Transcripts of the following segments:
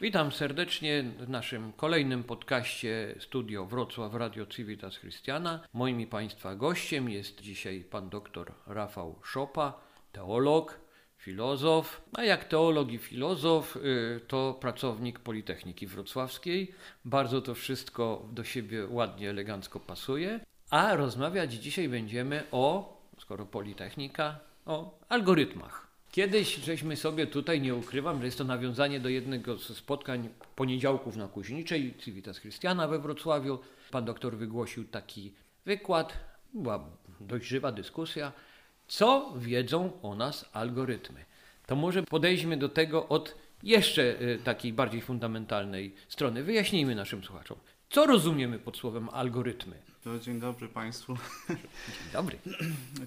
Witam serdecznie w naszym kolejnym podcaście Studio Wrocław Radio Civitas Christiana. Moim i Państwa gościem jest dzisiaj pan dr Rafał Szopa, teolog, filozof, a jak teolog i filozof y, to pracownik Politechniki Wrocławskiej. Bardzo to wszystko do siebie ładnie, elegancko pasuje. A rozmawiać dzisiaj będziemy o, skoro Politechnika, o algorytmach. Kiedyś żeśmy sobie tutaj, nie ukrywam, że jest to nawiązanie do jednego ze spotkań poniedziałków na Kuźniczej, Civitas Christiana we Wrocławiu. Pan doktor wygłosił taki wykład, była dość żywa dyskusja, co wiedzą o nas algorytmy. To może podejdźmy do tego od jeszcze y, takiej bardziej fundamentalnej strony. Wyjaśnijmy naszym słuchaczom, co rozumiemy pod słowem algorytmy. To dzień dobry Państwu. Dzień dobry.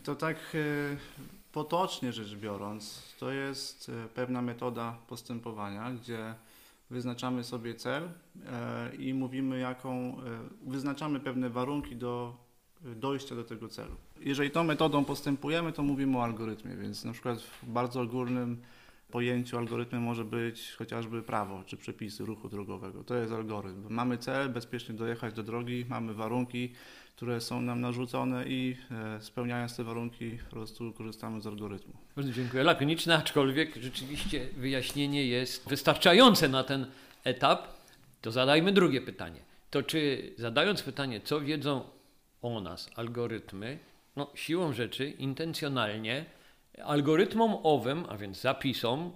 To tak e, potocznie rzecz biorąc, to jest e, pewna metoda postępowania, gdzie wyznaczamy sobie cel e, i mówimy jaką, wyznaczamy pewne warunki do dojścia do tego celu. Jeżeli tą metodą postępujemy, to mówimy o algorytmie, więc na przykład w bardzo ogólnym pojęciu algorytmem może być chociażby prawo czy przepisy ruchu drogowego. To jest algorytm. Mamy cel, bezpiecznie dojechać do drogi, mamy warunki, które są nam narzucone i e, spełniając te warunki po prostu korzystamy z algorytmu. Dziękuję. Lakoniczne, aczkolwiek rzeczywiście wyjaśnienie jest wystarczające na ten etap. To zadajmy drugie pytanie. To czy zadając pytanie, co wiedzą o nas algorytmy, no siłą rzeczy intencjonalnie algorytmom owym, a więc zapisom,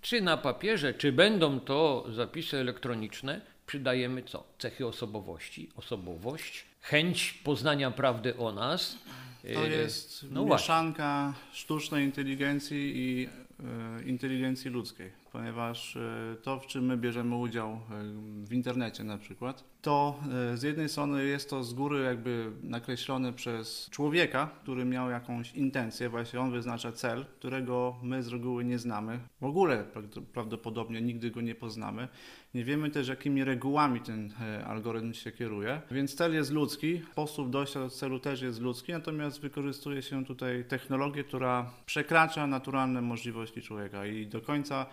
czy na papierze, czy będą to zapisy elektroniczne, przydajemy co? Cechy osobowości, osobowość, chęć poznania prawdy o nas. To y, jest no mieszanka właśnie. sztucznej inteligencji i y, inteligencji ludzkiej, ponieważ y, to, w czym my bierzemy udział w internecie na przykład, to e, z jednej strony jest to z góry jakby nakreślone przez człowieka, który miał jakąś intencję, właśnie on wyznacza cel, którego my z reguły nie znamy. W ogóle prawdopodobnie nigdy go nie poznamy. Nie wiemy też, jakimi regułami ten e, algorytm się kieruje, więc cel jest ludzki, sposób dojścia do celu też jest ludzki, natomiast wykorzystuje się tutaj technologię, która przekracza naturalne możliwości człowieka i do końca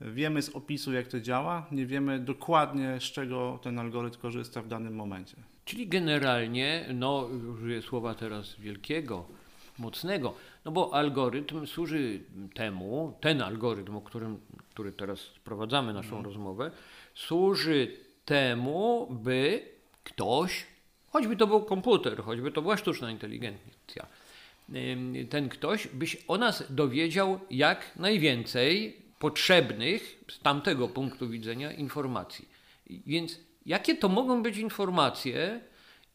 Wiemy z opisu, jak to działa, nie wiemy dokładnie, z czego ten algorytm korzysta w danym momencie. Czyli generalnie, no użyję słowa teraz wielkiego, mocnego, no bo algorytm służy temu, ten algorytm, o którym, który teraz sprowadzamy naszą hmm. rozmowę, służy temu, by ktoś, choćby to był komputer, choćby to była sztuczna inteligencja, ten ktoś byś o nas dowiedział jak najwięcej potrzebnych z tamtego punktu widzenia informacji. Więc jakie to mogą być informacje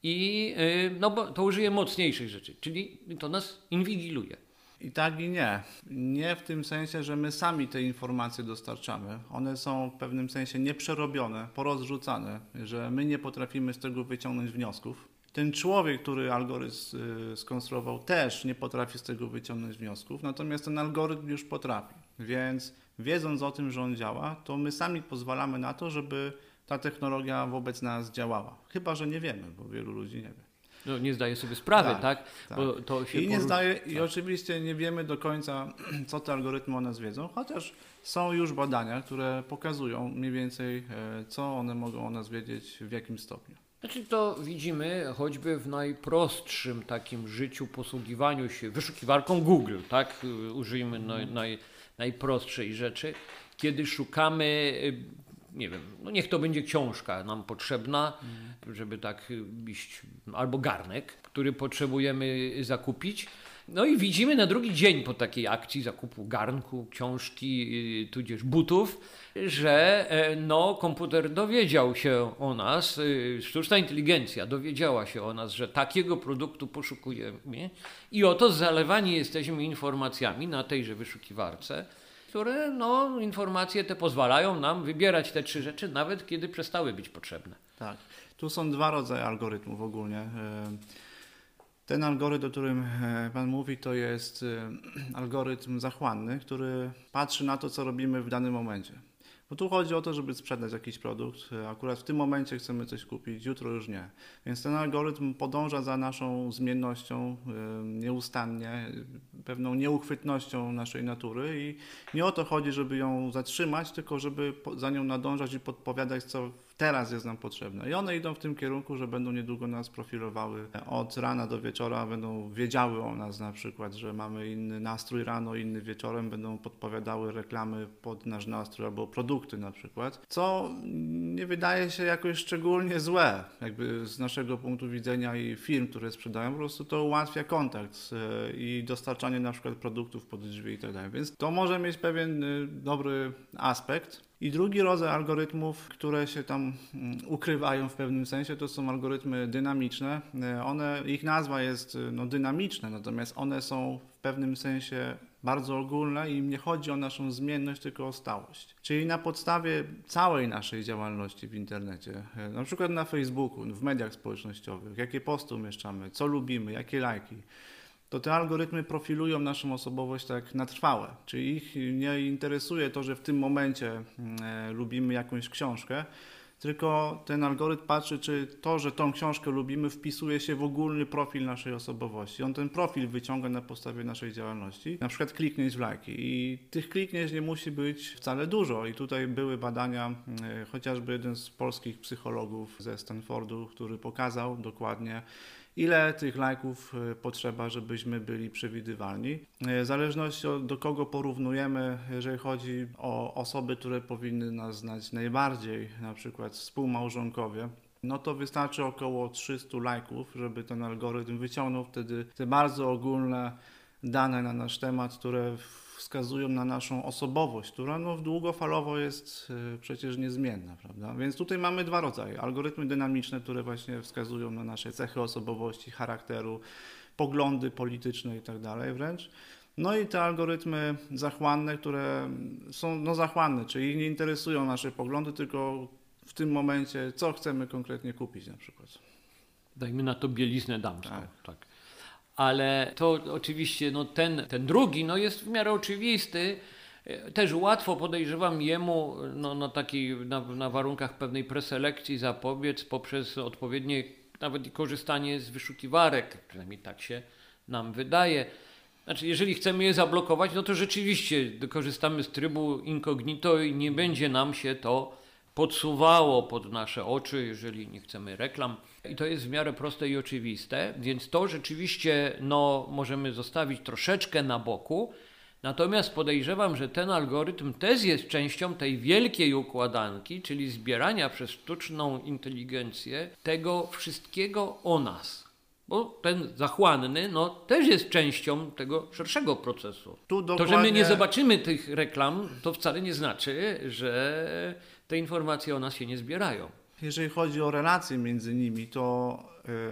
i y, no bo to użyję mocniejszych rzeczy, czyli to nas inwigiluje. I tak i nie. Nie w tym sensie, że my sami te informacje dostarczamy. One są w pewnym sensie nieprzerobione, porozrzucane, że my nie potrafimy z tego wyciągnąć wniosków. Ten człowiek, który algorytm y, skonstruował, też nie potrafi z tego wyciągnąć wniosków, natomiast ten algorytm już potrafi. Więc wiedząc o tym, że on działa, to my sami pozwalamy na to, żeby ta technologia wobec nas działała. Chyba, że nie wiemy, bo wielu ludzi nie wie. No, nie zdaje sobie sprawy, tak? tak? tak. I, nie zdaje, tak. I oczywiście nie wiemy do końca, co te algorytmy o nas wiedzą, chociaż są już badania, które pokazują mniej więcej, e, co one mogą o nas wiedzieć, w jakim stopniu. Znaczy to widzimy choćby w najprostszym takim życiu, posługiwaniu się wyszukiwarką Google, tak? Użyjmy naj, naj, najprostszej rzeczy, kiedy szukamy, y, nie wiem, no niech to będzie książka nam potrzebna, mm. żeby tak iść, albo garnek, który potrzebujemy zakupić. No i widzimy na drugi dzień po takiej akcji zakupu garnku, książki, y, tudzież butów, że e, no, komputer dowiedział się o nas, y, sztuczna inteligencja dowiedziała się o nas, że takiego produktu poszukujemy i oto zalewani jesteśmy informacjami na tejże wyszukiwarce, które no, informacje te pozwalają nam wybierać te trzy rzeczy, nawet kiedy przestały być potrzebne. Tak. Tu są dwa rodzaje algorytmów ogólnie. E, ten algorytm, o którym e, Pan mówi, to jest algorytm zachłanny, który patrzy na to, co robimy w danym momencie. Bo tu chodzi o to, żeby sprzedać jakiś produkt. Akurat w tym momencie chcemy coś kupić, jutro już nie. Więc ten algorytm podąża za naszą zmiennością nieustannie, pewną nieuchwytnością naszej natury i nie o to chodzi, żeby ją zatrzymać, tylko żeby za nią nadążać i podpowiadać, co teraz jest nam potrzebne. I one idą w tym kierunku, że będą niedługo nas profilowały od rana do wieczora, będą wiedziały o nas na przykład, że mamy inny nastrój rano, inny wieczorem, będą podpowiadały reklamy pod nasz nastrój albo produkty na przykład, co nie wydaje się jakoś szczególnie złe, jakby z naszego punktu widzenia i firm, które sprzedają, po prostu to ułatwia kontakt e, i dostarczanie na przykład produktów pod drzwi i tak dalej. Więc to może mieć pewien y, dobry aspekt. I drugi rodzaj algorytmów, które się tam mm, ukrywają w pewnym sensie, to są algorytmy dynamiczne. E, one, ich nazwa jest y, no, dynamiczna, natomiast one są w pewnym sensie bardzo ogólne i nie chodzi o naszą zmienność, tylko o stałość. Czyli na podstawie całej naszej działalności w internecie, e, na przykład na Facebooku, w mediach społecznościowych, jakie posty umieszczamy, co lubimy, jakie lajki, to te algorytmy profilują naszą osobowość tak na trwałe. Czyli ich nie interesuje to, że w tym momencie mm, e, lubimy jakąś książkę, tylko ten algorytm patrzy, czy to, że tą książkę lubimy, wpisuje się w ogólny profil naszej osobowości. On ten profil wyciąga na podstawie naszej działalności, na przykład kliknięć w lajki. I tych kliknięć nie musi być wcale dużo. I tutaj były badania, mm, e, chociażby jeden z polskich psychologów ze Stanfordu, który pokazał dokładnie, ile tych lajków e, potrzeba, żebyśmy byli przewidywalni. E, w zależności od do kogo porównujemy, jeżeli chodzi o osoby, które powinny nas znać najbardziej, na przykład współmałżonkowie, no to wystarczy około 300 lajków, żeby ten algorytm wyciągnął wtedy te bardzo ogólne dane na nasz temat, które wskazują na naszą osobowość, która no, długofalowo jest y, przecież niezmienna, prawda? Więc tutaj mamy dwa rodzaje. Algorytmy dynamiczne, które właśnie wskazują na nasze cechy osobowości, charakteru, poglądy polityczne i tak dalej wręcz. No i te algorytmy zachłanne, które są no, zachłanne, czyli nie interesują nasze poglądy, tylko w tym momencie, co chcemy konkretnie kupić na przykład. Dajmy na to bieliznę damską. Tak. tak ale to oczywiście no ten, ten drugi no jest w miarę oczywisty. Też łatwo podejrzewam jemu no, na, takiej, na, na warunkach pewnej preselekcji zapobiec poprzez odpowiednie nawet korzystanie z wyszukiwarek, przynajmniej tak się nam wydaje. Znaczy, jeżeli chcemy je zablokować, no to rzeczywiście korzystamy z trybu incognito i nie będzie nam się to podsuwało pod nasze oczy, jeżeli nie chcemy reklam. I to jest w miarę proste i oczywiste, więc to rzeczywiście no, możemy zostawić troszeczkę na boku. Natomiast podejrzewam, że ten algorytm też jest częścią tej wielkiej układanki, czyli zbierania przez sztuczną inteligencję tego wszystkiego o nas. Bo ten zachłanny no, też jest częścią tego szerszego procesu. Dokładnie... To, że my nie zobaczymy tych reklam, to wcale nie znaczy, że te informacje o nas się nie zbierają. Jeżeli chodzi o relacje między nimi, to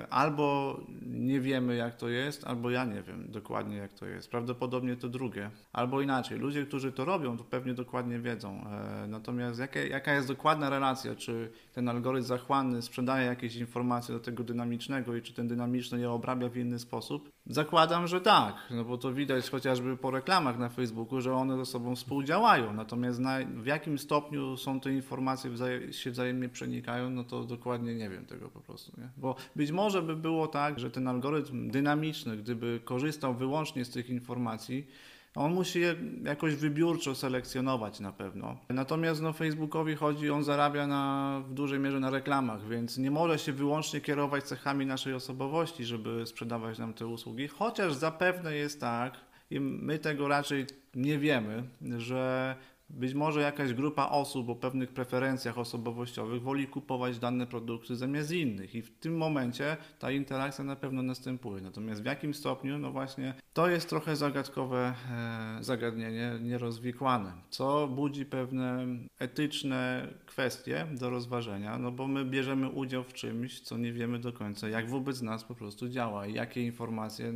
albo nie wiemy, jak to jest, albo ja nie wiem dokładnie, jak to jest. Prawdopodobnie to drugie. Albo inaczej. Ludzie, którzy to robią, to pewnie dokładnie wiedzą. E, natomiast jaka, jaka jest dokładna relacja? Czy ten algorytm zachłanny sprzedaje jakieś informacje do tego dynamicznego i czy ten dynamiczny je obrabia w inny sposób? Zakładam, że tak, no bo to widać chociażby po reklamach na Facebooku, że one ze sobą współdziałają. Natomiast na, w jakim stopniu są te informacje się wzajemnie przenikają, no to dokładnie nie wiem tego po prostu. Nie? Bo być może by było tak, że ten algorytm dynamiczny, gdyby korzystał wyłącznie z tych informacji, on musi je jakoś wybiórczo selekcjonować na pewno. Natomiast no, Facebookowi chodzi, on zarabia na, w dużej mierze na reklamach, więc nie może się wyłącznie kierować cechami naszej osobowości, żeby sprzedawać nam te usługi, chociaż zapewne jest tak, i my tego raczej nie wiemy, że być może jakaś grupa osób o pewnych preferencjach osobowościowych woli kupować dane produkty zamiast innych i w tym momencie ta interakcja na pewno następuje. Natomiast w jakim stopniu, no właśnie, to jest trochę zagadkowe e, zagadnienie, nierozwikłane, co budzi pewne etyczne kwestie do rozważenia, no bo my bierzemy udział w czymś, co nie wiemy do końca, jak wobec nas po prostu działa i jakie informacje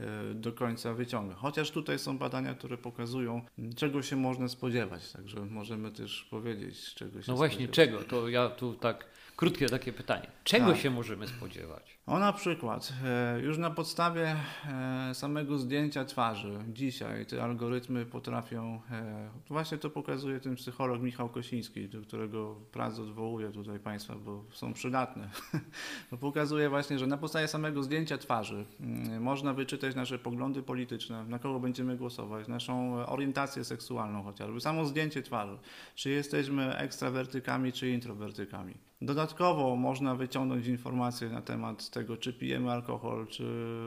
e, do końca wyciąga. Chociaż tutaj są badania, które pokazują, czego się można spodziewać spodziewać, także możemy też powiedzieć, czego się No właśnie, spodziewać. czego? To ja tu tak krótkie takie pytanie. Czego tak. się możemy spodziewać? O na przykład, e, już na podstawie e, samego zdjęcia twarzy dzisiaj te algorytmy potrafią, e, właśnie to pokazuje ten psycholog Michał Kosiński, do którego pracę odwołuję tutaj Państwa, bo są przydatne. pokazuje właśnie, że na podstawie samego zdjęcia twarzy mm, można wyczytać nasze poglądy polityczne, na kogo będziemy głosować, naszą orientację seksualną chociażby, samo zdjęcie twarzy, czy jesteśmy ekstrawertykami, czy introwertykami. Dodatkowo można wyciągnąć informacje na temat tego, czy pijemy alkohol, czy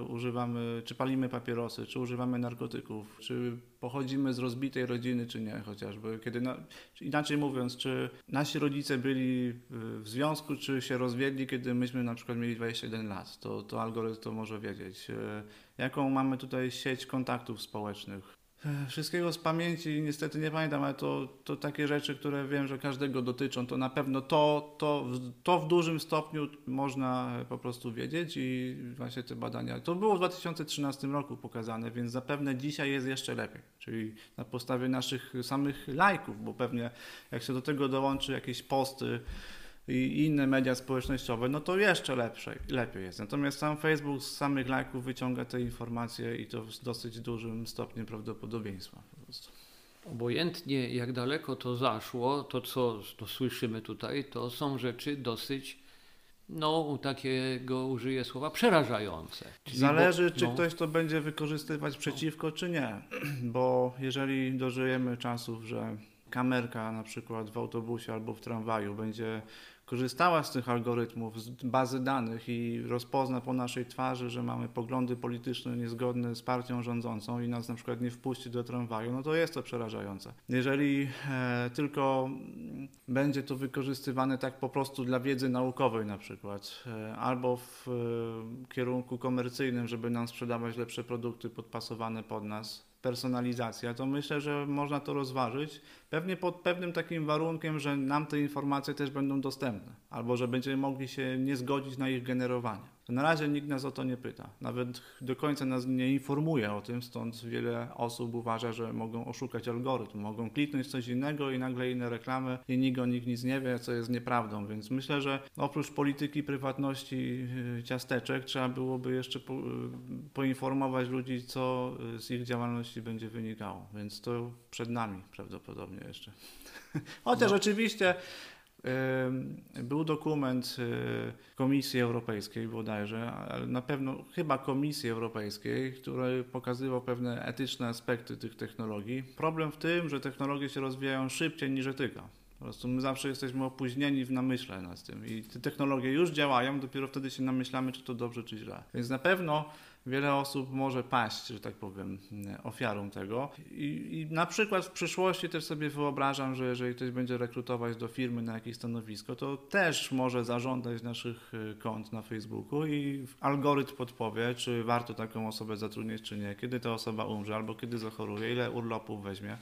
używamy, czy palimy papierosy, czy używamy narkotyków, czy pochodzimy z rozbitej rodziny, czy nie, chociażby. Kiedy na, inaczej mówiąc, czy nasi rodzice byli w związku, czy się rozwiedli, kiedy myśmy na przykład mieli 21 lat, to, to algorytm to może wiedzieć. E, jaką mamy tutaj sieć kontaktów społecznych, Wszystkiego z pamięci niestety nie pamiętam, ale to, to takie rzeczy, które wiem, że każdego dotyczą, to na pewno to, to, to w dużym stopniu można po prostu wiedzieć i właśnie te badania. To było w 2013 roku pokazane, więc zapewne dzisiaj jest jeszcze lepiej. Czyli na podstawie naszych samych lajków, bo pewnie jak się do tego dołączy jakieś posty, i inne media społecznościowe, no to jeszcze lepsze, lepiej jest. Natomiast sam Facebook z samych lajków wyciąga te informacje i to w dosyć dużym stopniu prawdopodobieństwa po prostu. Obojętnie jak daleko to zaszło, to co to słyszymy tutaj, to są rzeczy dosyć no, takiego użyję słowa, przerażające. Czyli Zależy, bo, czy no. ktoś to będzie wykorzystywać przeciwko, czy nie. Bo jeżeli dożyjemy czasów, że kamerka na przykład w autobusie albo w tramwaju będzie korzystała z tych algorytmów, z bazy danych i rozpozna po naszej twarzy, że mamy poglądy polityczne niezgodne z partią rządzącą i nas na przykład nie wpuści do tramwaju, no to jest to przerażające. Jeżeli e, tylko będzie to wykorzystywane tak po prostu dla wiedzy naukowej na przykład, e, albo w e, kierunku komercyjnym, żeby nam sprzedawać lepsze produkty podpasowane pod nas, personalizacja, to myślę, że można to rozważyć. Pewnie pod pewnym takim warunkiem, że nam te informacje też będą dostępne, albo że będziemy mogli się nie zgodzić na ich generowanie. Na razie nikt nas o to nie pyta. Nawet do końca nas nie informuje o tym, stąd wiele osób uważa, że mogą oszukać algorytm, mogą kliknąć coś innego i nagle inne reklamy i nikt o nich nic nie wie, co jest nieprawdą. Więc myślę, że oprócz polityki prywatności y, ciasteczek trzeba byłoby jeszcze po, y, poinformować ludzi, co z ich działalności będzie wynikało. Więc to przed nami prawdopodobnie jeszcze. Chociaż no. oczywiście był dokument y, Komisji Europejskiej bodajże, ale na pewno chyba Komisji Europejskiej, który pokazywał pewne etyczne aspekty tych technologii. Problem w tym, że technologie się rozwijają szybciej niż etyka. Po prostu my zawsze jesteśmy opóźnieni w namyśle nad tym i te technologie już działają, dopiero wtedy się namyślamy, czy to dobrze, czy źle. Więc na pewno wiele osób może paść, że tak powiem, ofiarą tego. I, I, na przykład w przyszłości też sobie wyobrażam, że jeżeli ktoś będzie rekrutować do firmy na jakieś stanowisko, to też może zażądać naszych y, kont na Facebooku i algorytm podpowie, czy warto taką osobę zatrudnić, czy nie, kiedy ta osoba umrze albo kiedy zachoruje, ile urlopów weźmie.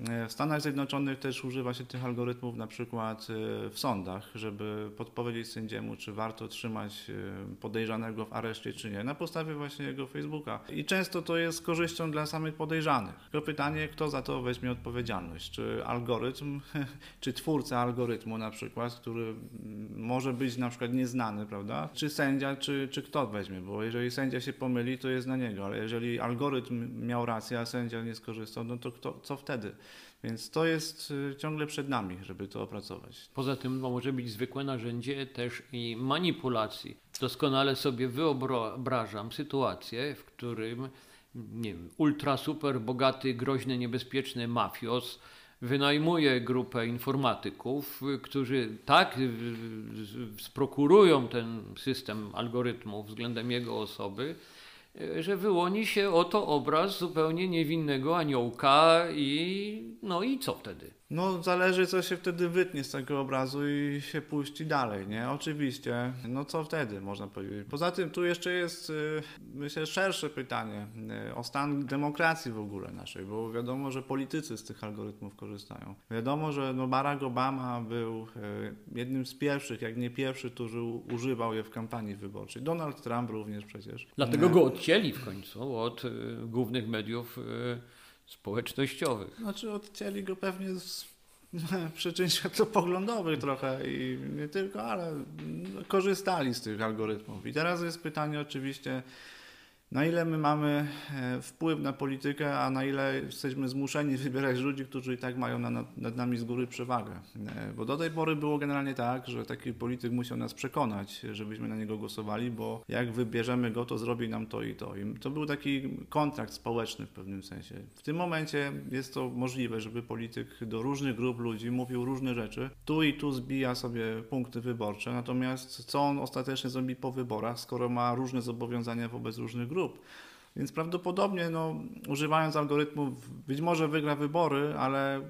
W Stanach Zjednoczonych też używa się tych algorytmów na przykład e, w sądach, żeby podpowiedzieć sędziemu, czy warto trzymać e, podejrzanego w areszcie, czy nie, na podstawie właśnie jego Facebooka. I często to jest korzyścią dla samych podejrzanych. Tylko pytanie, kto za to weźmie odpowiedzialność? Czy algorytm, czy twórca algorytmu na przykład, który może być na przykład nieznany, prawda? Czy sędzia, czy, czy kto weźmie? Bo jeżeli sędzia się pomyli, to jest na niego, ale jeżeli algorytm miał rację, a sędzia nie skorzystał, no to kto, co wtedy? Więc to jest y, ciągle przed nami, żeby to opracować. Poza tym no, może być zwykłe narzędzie też i manipulacji. Doskonale sobie wyobrażam sytuację, w którym nie wiem, ultra super bogaty, groźny, niebezpieczny mafios wynajmuje grupę informatyków, którzy tak sprokurują ten system algorytmów względem jego osoby, że wyłoni się oto obraz zupełnie niewinnego aniołka i no i co wtedy? No zależy co się wtedy wytnie z tego obrazu i się puści dalej, nie? Oczywiście, no co wtedy można powiedzieć. Poza tym tu jeszcze jest y, myślę szersze pytanie y, o stan demokracji w ogóle naszej, bo wiadomo, że politycy z tych algorytmów korzystają. Wiadomo, że no Barack Obama był y, jednym z pierwszych, jak nie pierwszy, który używał je w kampanii wyborczej. Donald Trump również przecież. Dlatego go odcięli w końcu od głównych mediów społecznościowych. Znaczy odcięli go pewnie z przyczyn światopoglądowych trochę i nie tylko, ale korzystali z tych algorytmów. I teraz jest pytanie oczywiście, na ile my mamy e, wpływ na politykę, a na ile jesteśmy zmuszeni wybierać ludzi, którzy i tak mają nad, nami z góry przewagę. E, bo do tej pory było generalnie tak, że taki polityk musiał nas przekonać, żebyśmy na niego głosowali, bo jak wybierzemy go, to zrobi nam to i to. I to był taki kontrakt społeczny w pewnym sensie. W tym momencie jest to możliwe, żeby polityk do różnych grup ludzi mówił różne rzeczy. Tu i tu zbija sobie punkty wyborcze, natomiast co on ostatecznie zrobi po wyborach, skoro ma różne zobowiązania wobec różnych grup, grup. Więc prawdopodobnie, no, używając algorytmów, być może wygra wybory, ale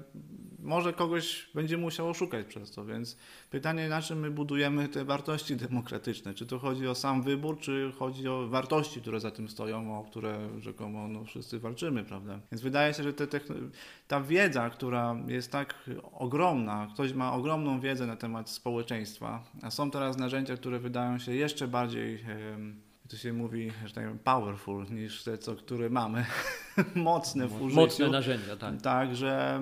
może kogoś będzie musiał oszukać przez to. Więc pytanie, na czym my budujemy te wartości demokratyczne? Czy to chodzi o sam wybór, czy chodzi o wartości, które za tym stoją, o które rzekomo no, wszyscy walczymy, prawda? Więc wydaje się, że te ta wiedza, która jest tak ogromna, ktoś ma ogromną wiedzę na temat społeczeństwa, a są teraz narzędzia, które wydają się jeszcze bardziej. Yy, to się mówi, że tak powiem, powerful niż te, co, które mamy. Mocne w użyciu. Mocne narzędzia, tak. Tak, że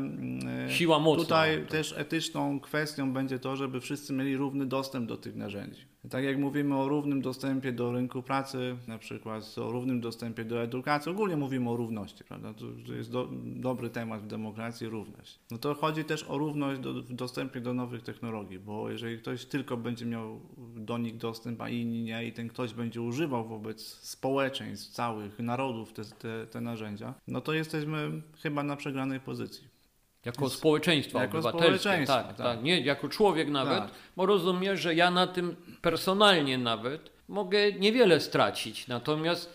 Siła mocna. Tutaj też etyczną kwestią będzie to, żeby wszyscy mieli równy dostęp do tych narzędzi. Tak jak mówimy o równym dostępie do rynku pracy, na przykład o równym dostępie do edukacji, ogólnie mówimy o równości, prawda? To jest do, dobry temat w demokracji, równość. No to chodzi też o równość do, w dostępie do nowych technologii, bo jeżeli ktoś tylko będzie miał do nich dostęp, a inni nie, i ten ktoś będzie używał wobec społeczeństw, całych narodów te, te, te narzędzia, no to jesteśmy chyba na przegranej pozycji. Jako społeczeństwo jako obywatelskie, tak, tak, tak, Nie jako człowiek nawet, tak. bo rozumiem, że ja na tym personalnie nawet mogę niewiele stracić. Natomiast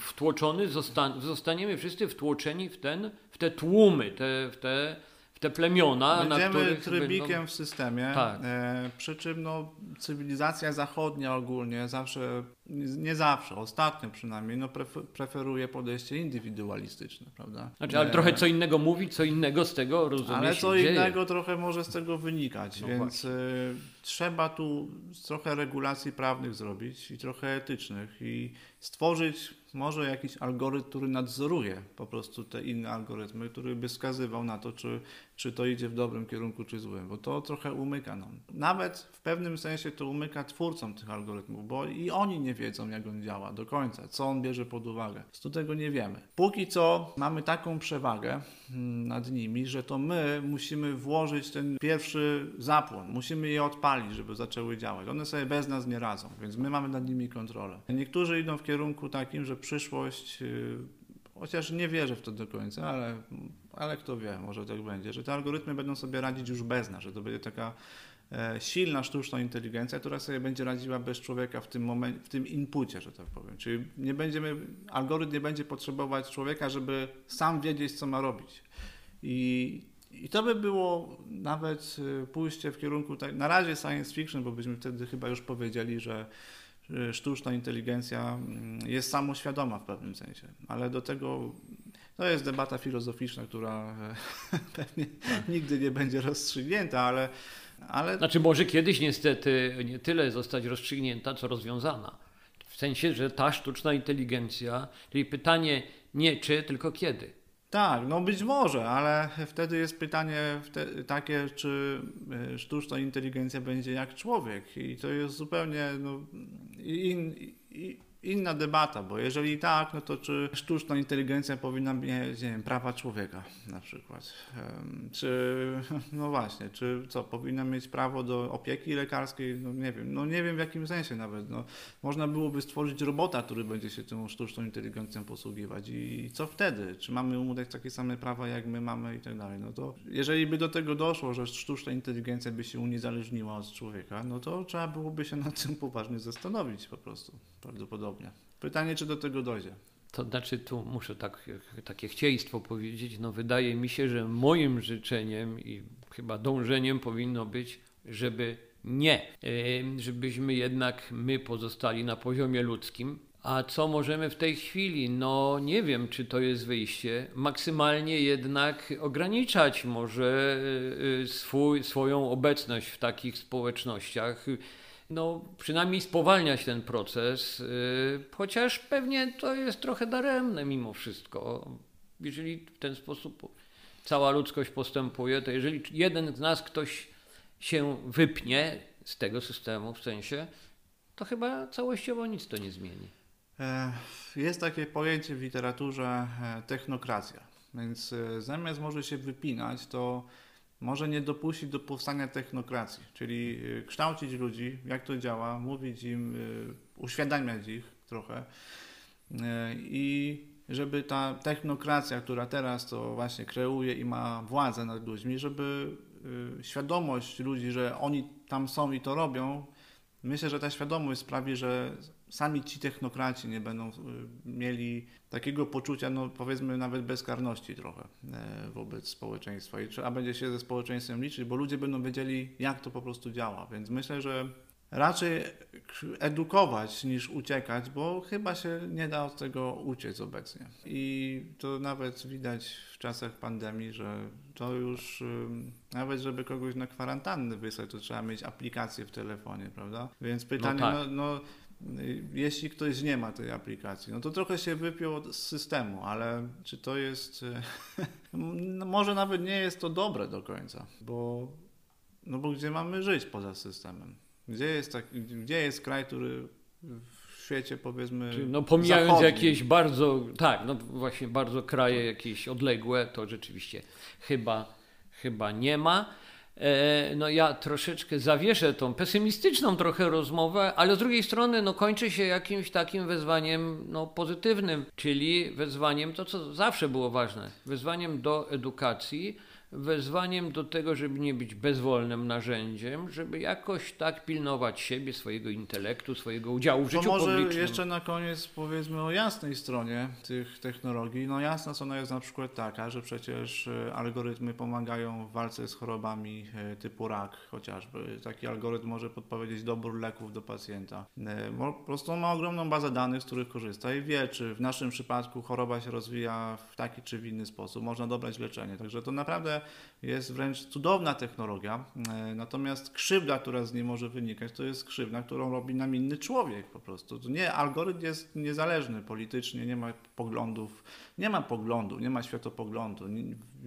wtłoczony zosta zostaniemy wszyscy wtłoczeni w, ten, w te tłumy, te, w te te plemiona, Będziemy na których trybikiem będą... w systemie, tak. e, przy czym no, cywilizacja zachodnia ogólnie zawsze, nie zawsze, ostatnio przynajmniej, no, preferuje podejście indywidualistyczne, prawda? Znaczy, ale e... trochę co innego mówi, co innego z tego rozumie Ale co dzieje. innego trochę może z tego wynikać, no więc e, trzeba tu trochę regulacji prawnych zrobić i trochę etycznych i stworzyć może jakiś algorytm, który nadzoruje po prostu te inne algorytmy, który by wskazywał na to, czy, czy to idzie w dobrym kierunku, czy złym, bo to trochę umyka nam. Nawet w pewnym sensie to umyka twórcom tych algorytmów, bo i oni nie wiedzą, jak on działa do końca, co on bierze pod uwagę. Z tego nie wiemy. Póki co mamy taką przewagę mm, nad nimi, że to my musimy włożyć ten pierwszy zapłon, musimy je odpalić, żeby zaczęły działać. One sobie bez nas nie radzą, więc my mamy nad nimi kontrolę. Niektórzy idą w kierunku takim, że przyszłość, y, chociaż nie wierzę w to do końca, ale, ale kto wie, może tak będzie, że te algorytmy będą sobie radzić już bez nas, że to będzie taka e, silna sztuczna inteligencja, która sobie będzie radziła bez człowieka w tym momencie, w tym inpucie, że tak powiem. Czyli nie będziemy, algorytm nie będzie potrzebować człowieka, żeby sam wiedzieć, co ma robić. I i to by było nawet y, pójście w kierunku, tak, na razie science fiction, bo byśmy wtedy chyba już powiedzieli, że sztuczna inteligencja mm, jest samoświadoma w pewnym sensie, ale do tego to jest debata filozoficzna, która pewnie nigdy nie będzie rozstrzygnięta, ale, ale. Znaczy, może kiedyś niestety nie tyle zostać rozstrzygnięta, co rozwiązana. W sensie, że ta sztuczna inteligencja, czyli pytanie nie czy, tylko kiedy. Tak, no być może, ale wtedy jest pytanie takie, czy e, sztuczna inteligencja będzie jak człowiek i to jest zupełnie no, in, in, inna debata, bo jeżeli tak, no to czy sztuczna inteligencja powinna mieć nie wiem, prawa człowieka na przykład? Czy, no właśnie, czy co, powinna mieć prawo do opieki lekarskiej? No nie wiem, no nie wiem w jakim sensie nawet. No, można byłoby stworzyć robota, który będzie się tą sztuczną inteligencją posługiwać i co wtedy? Czy mamy mu dać takie same prawa, jak my mamy i tak dalej? No to jeżeli by do tego doszło, że sztuczna inteligencja by się uniezależniła od człowieka, no to trzeba byłoby się nad tym poważnie zastanowić po prostu, prawdopodobnie. Pytanie, czy do tego dojdzie. To znaczy, tu muszę tak, takie chcieństwo powiedzieć. No, wydaje mi się, że moim życzeniem i chyba dążeniem powinno być, żeby nie, żebyśmy jednak my pozostali na poziomie ludzkim. A co możemy w tej chwili? No nie wiem, czy to jest wyjście. Maksymalnie jednak ograniczać może y, y, swój, swoją obecność w takich społecznościach no, przynajmniej spowalniać ten proces, yy, chociaż pewnie to jest trochę daremne mimo wszystko. jeżeli w ten sposób cała ludzkość postępuje, to jeżeli jeden z nas ktoś się wypnie z tego systemu w sensie, to chyba całościowo nic to nie zmieni. E, jest takie pojęcie w literaturze e, technokracja. Więc e, zamiast może się wypinać, to może nie dopuścić do powstania technokracji, czyli kształcić ludzi, jak to działa, mówić im, uświadamiać ich trochę. I żeby ta technokracja, która teraz to właśnie kreuje i ma władzę nad ludźmi, żeby świadomość ludzi, że oni tam są i to robią, myślę, że ta świadomość sprawi, że sami ci technokraci nie będą y, mieli takiego poczucia, no powiedzmy nawet bezkarności trochę e, wobec społeczeństwa i trzeba będzie się ze społeczeństwem liczyć, bo ludzie będą wiedzieli, jak to po prostu działa. Więc myślę, że raczej edukować niż uciekać, bo chyba się nie da od tego uciec obecnie. I to nawet widać w czasach pandemii, że to już nawet żeby kogoś na kwarantannę wysłać, to trzeba mieć aplikację w telefonie, prawda? Więc pytanie, no, tak. no, no jeśli ktoś nie ma tej aplikacji, no to trochę się wypiął z systemu, ale czy to jest, no może nawet nie jest to dobre do końca, bo, no bo gdzie mamy żyć poza systemem? Gdzie jest, tak, gdzie jest kraj, który w świecie powiedzmy. Czyli no pomijając zachodnim. jakieś bardzo, tak, no właśnie bardzo kraje jakieś odległe, to rzeczywiście chyba, chyba nie ma. E, no ja troszeczkę zawieszę tą pesymistyczną trochę rozmowę, ale z drugiej strony no kończy się jakimś takim wezwaniem no, pozytywnym, czyli wezwaniem, to co zawsze było ważne, wezwaniem do edukacji, wezwaniem do tego, żeby nie być bezwolnym narzędziem, żeby jakoś tak pilnować siebie, swojego intelektu, swojego udziału w życiu może publicznym. jeszcze na koniec powiedzmy o jasnej stronie tych technologii. No jasna strona jest na przykład taka, że przecież e, algorytmy pomagają w walce z chorobami e, typu rak chociażby. Taki algorytm może podpowiedzieć dobór leków do pacjenta. E, po prostu on ma ogromną bazę danych, z których korzysta i wie, czy w naszym przypadku choroba się rozwija w taki czy w inny sposób. Można dobrać leczenie. Także to naprawdę jest wręcz cudowna technologia, e, natomiast krzywda, która z niej może wynikać, to jest krzywda, którą robi nam inny człowiek po prostu. To nie, algorytm jest niezależny politycznie, nie ma poglądów, nie ma poglądu, nie ma światopoglądu.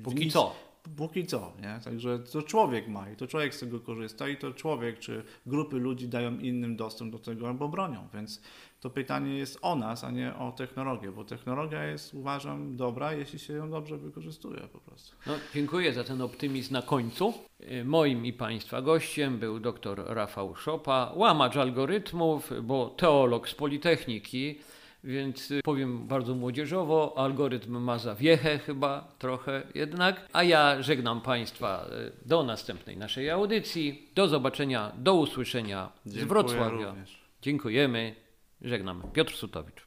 Póki nic, co. Póki co, nie? Także to człowiek ma i to człowiek z tego korzysta i to człowiek czy grupy ludzi dają innym dostęp do tego albo bronią, więc to pytanie jest o nas, a nie o technologię, bo technologia jest, uważam, dobra, jeśli się ją dobrze wykorzystuje po prostu. No, dziękuję za ten optymizm na końcu. Y, moim i Państwa gościem był dr Rafał Szopa, łamacz algorytmów, bo teolog z Politechniki, więc y, powiem bardzo młodzieżowo, algorytm ma zawiechę chyba trochę jednak, a ja żegnam Państwa y, do następnej naszej audycji. Do zobaczenia, do usłyszenia Dziękuję z Wrocławia. Również. Dziękujemy. Żegnam. Piotr Sutowicz.